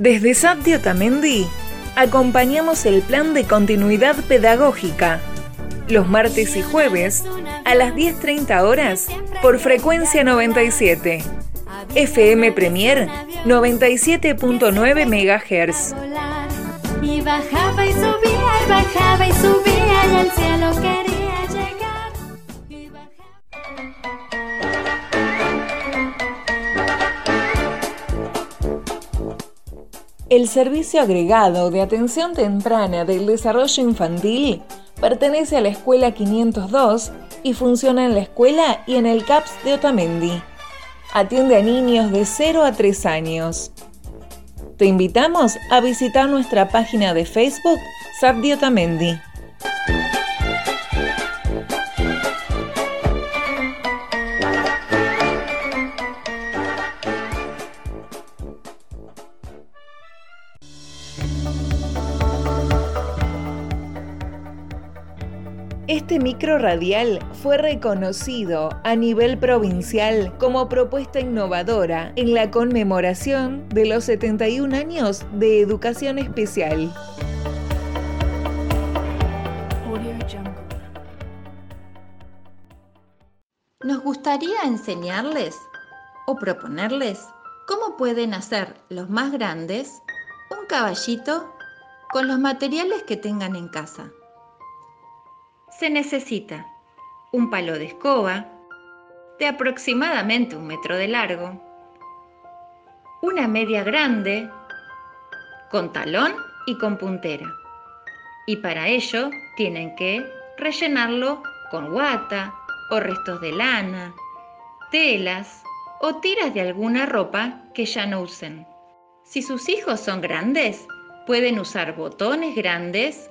Desde Sapti Otamendi acompañamos el plan de continuidad pedagógica los martes y jueves a las 10.30 horas por frecuencia 97. FM Premier 97.9 MHz. Y bajaba y subía y bajaba y subía y al cielo quería El Servicio Agregado de Atención Temprana del Desarrollo Infantil pertenece a la Escuela 502 y funciona en la escuela y en el CAPS de Otamendi. Atiende a niños de 0 a 3 años. Te invitamos a visitar nuestra página de Facebook SAPDI Otamendi. Este micro radial fue reconocido a nivel provincial como propuesta innovadora en la conmemoración de los 71 años de educación especial. Nos gustaría enseñarles o proponerles cómo pueden hacer los más grandes caballito con los materiales que tengan en casa se necesita un palo de escoba de aproximadamente un metro de largo, una media grande con talón y con puntera. Y para ello tienen que rellenarlo con guata o restos de lana, telas o tiras de alguna ropa que ya no usen. Si sus hijos son grandes, pueden usar botones grandes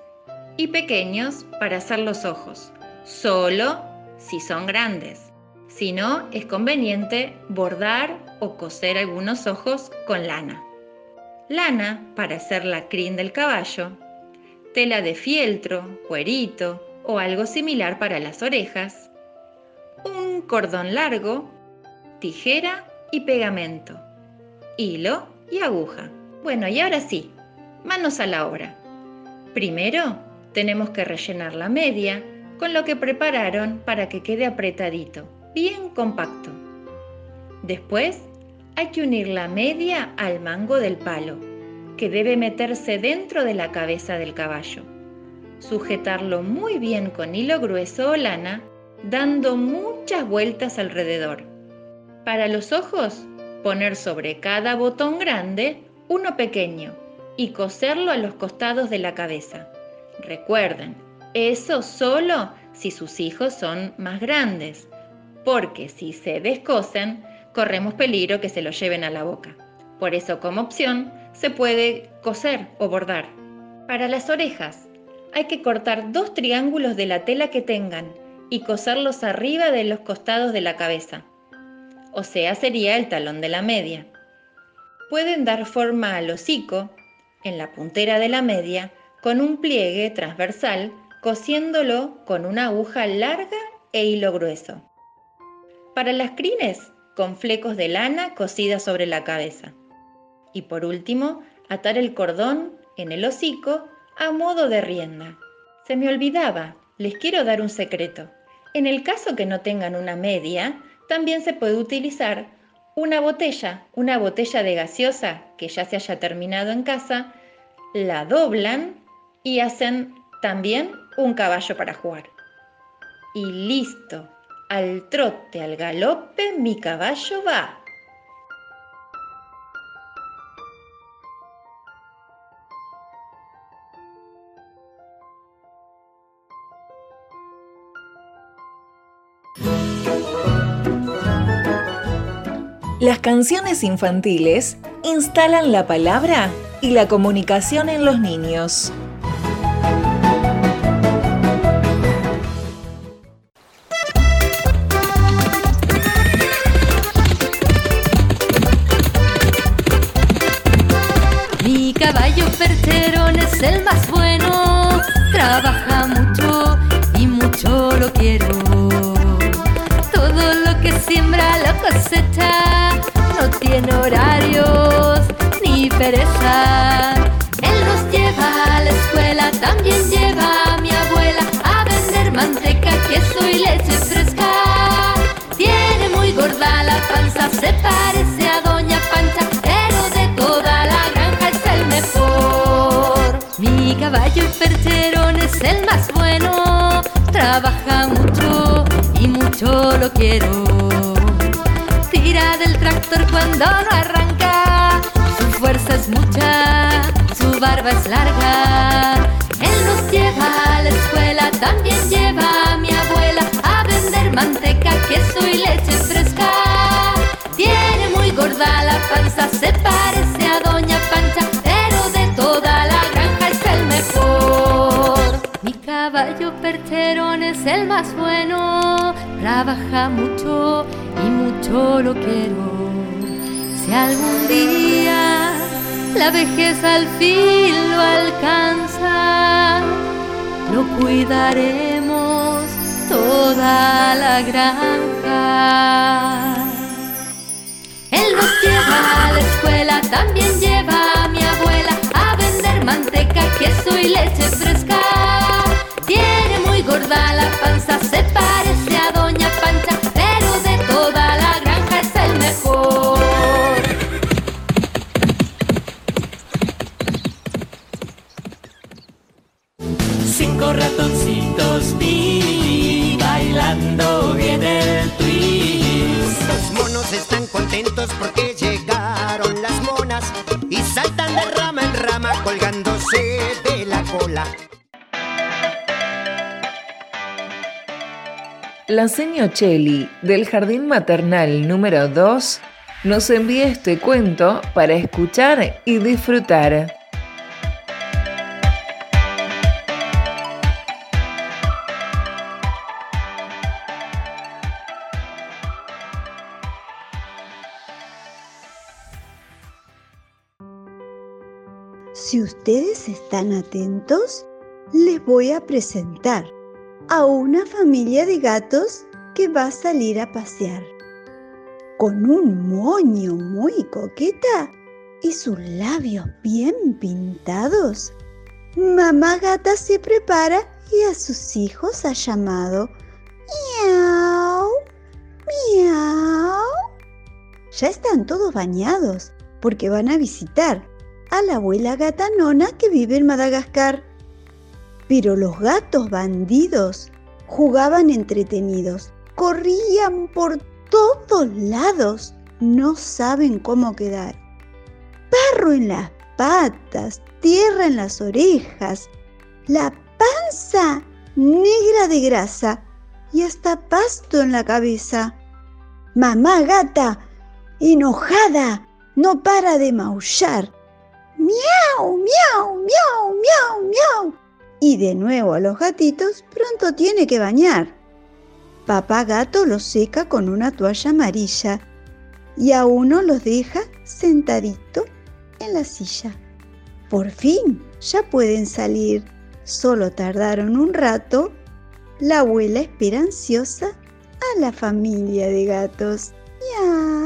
y pequeños para hacer los ojos, solo si son grandes. Si no, es conveniente bordar o coser algunos ojos con lana. Lana para hacer la crin del caballo, tela de fieltro, cuerito o algo similar para las orejas, un cordón largo, tijera y pegamento, hilo y aguja. Bueno, y ahora sí, manos a la obra. Primero, tenemos que rellenar la media con lo que prepararon para que quede apretadito, bien compacto. Después hay que unir la media al mango del palo, que debe meterse dentro de la cabeza del caballo. Sujetarlo muy bien con hilo grueso o lana, dando muchas vueltas alrededor. Para los ojos, poner sobre cada botón grande uno pequeño y coserlo a los costados de la cabeza. Recuerden, eso solo si sus hijos son más grandes, porque si se descosen, corremos peligro que se lo lleven a la boca. Por eso, como opción, se puede coser o bordar. Para las orejas, hay que cortar dos triángulos de la tela que tengan y coserlos arriba de los costados de la cabeza. O sea, sería el talón de la media. Pueden dar forma al hocico, en la puntera de la media, con un pliegue transversal cosiéndolo con una aguja larga e hilo grueso. Para las crines, con flecos de lana cosida sobre la cabeza. Y por último, atar el cordón en el hocico a modo de rienda. Se me olvidaba, les quiero dar un secreto. En el caso que no tengan una media, también se puede utilizar una botella, una botella de gaseosa que ya se haya terminado en casa, la doblan y hacen también un caballo para jugar. Y listo, al trote, al galope, mi caballo va. Las canciones infantiles instalan la palabra y la comunicación en los niños. trabaja mucho y mucho lo quiero. Siembra lo cosecha, no tiene horarios ni pereza. Él nos lleva a la escuela, también lleva a mi abuela a vender manteca, queso y leche fresca. Tiene muy gorda la panza, se parece a Doña Pancha, pero de toda la granja es el mejor. Mi caballo percherón es el más bueno, trabaja lo quiero. Tira del tractor cuando no arranca, su fuerza es mucha, su barba es larga. Él nos lleva a la escuela, también lleva a mi abuela a vender manteca, queso y leche fresca. Tiene muy gorda la panza, se parece a Doña Pancha, pero de toda la granja es el mejor. Mi caballo percherón es el más bueno, trabaja mucho y mucho lo quiero. Si algún día la vejez al fin lo alcanza, lo cuidaremos toda la granja. Él nos lleva a la escuela, también lleva a mi abuela a vender manteca, queso y leche fresca. Tiene muy gorda la panza, se Cinco ratoncitos vi bailando bien el twist. Los monos están contentos porque llegaron las monas y saltan de rama en rama colgándose de la cola. La seño Cheli del Jardín Maternal número 2 nos envía este cuento para escuchar y disfrutar. Si ustedes están atentos, les voy a presentar a una familia de gatos que va a salir a pasear. Con un moño muy coqueta y sus labios bien pintados, mamá gata se prepara y a sus hijos ha llamado miau, miau. Ya están todos bañados porque van a visitar a la abuela gata nona que vive en Madagascar. Pero los gatos bandidos jugaban entretenidos, corrían por todos lados, no saben cómo quedar. Barro en las patas, tierra en las orejas, la panza negra de grasa y hasta pasto en la cabeza. Mamá gata, enojada, no para de maullar. Miau, miau, miau, miau, miau. Y de nuevo a los gatitos pronto tiene que bañar. Papá gato los seca con una toalla amarilla y a uno los deja sentadito en la silla. Por fin ya pueden salir. Solo tardaron un rato. La abuela espera ansiosa a la familia de gatos. Miau,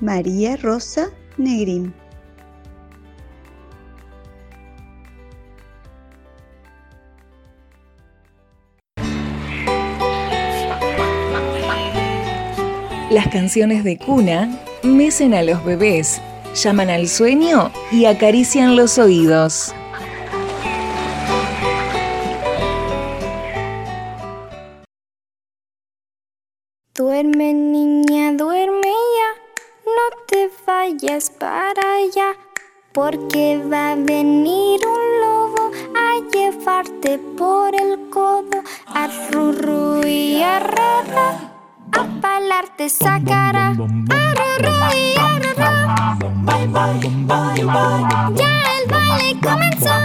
María Rosa Negrín. Las canciones de cuna mecen a los bebés, llaman al sueño y acarician los oídos. Duerme niña, duerme vayas para allá, porque va a venir un lobo a llevarte por el codo, a rurru y a rara, a palarte sacará, a rurru y a rara. Ya el baile comenzó,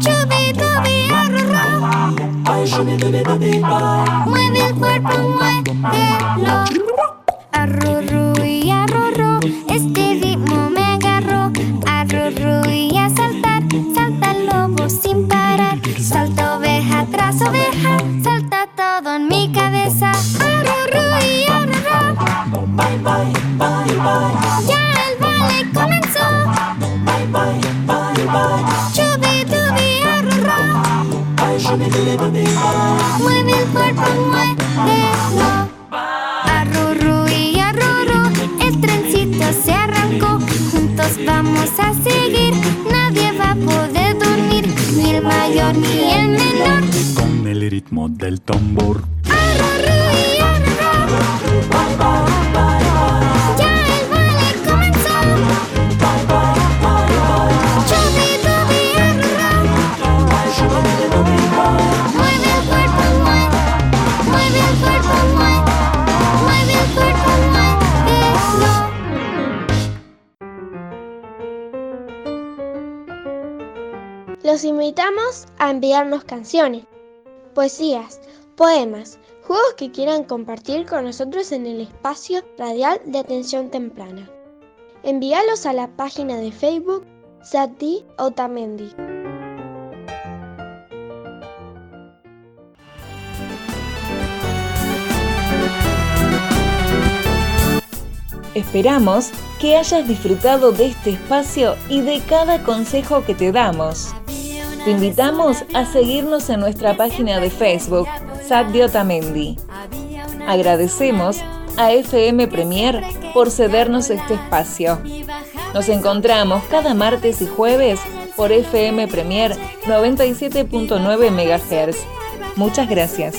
chubi dubi a rurru. Mueve el cuerpo, muévelo. Arrurru y arrurru, este ritmo me agarró. Arrurru y a saltar, salta el lobo sin parar. Salta mueve el cuerpo, muévelo. Los invitamos a enviarnos canciones, poesías, poemas, juegos que quieran compartir con nosotros en el espacio radial de atención temprana. Envíalos a la página de Facebook Sati Otamendi. Esperamos que hayas disfrutado de este espacio y de cada consejo que te damos. Te invitamos a seguirnos en nuestra página de Facebook, Sadio Otamendi. Agradecemos a FM Premier por cedernos este espacio. Nos encontramos cada martes y jueves por FM Premier 97.9 MHz. Muchas gracias.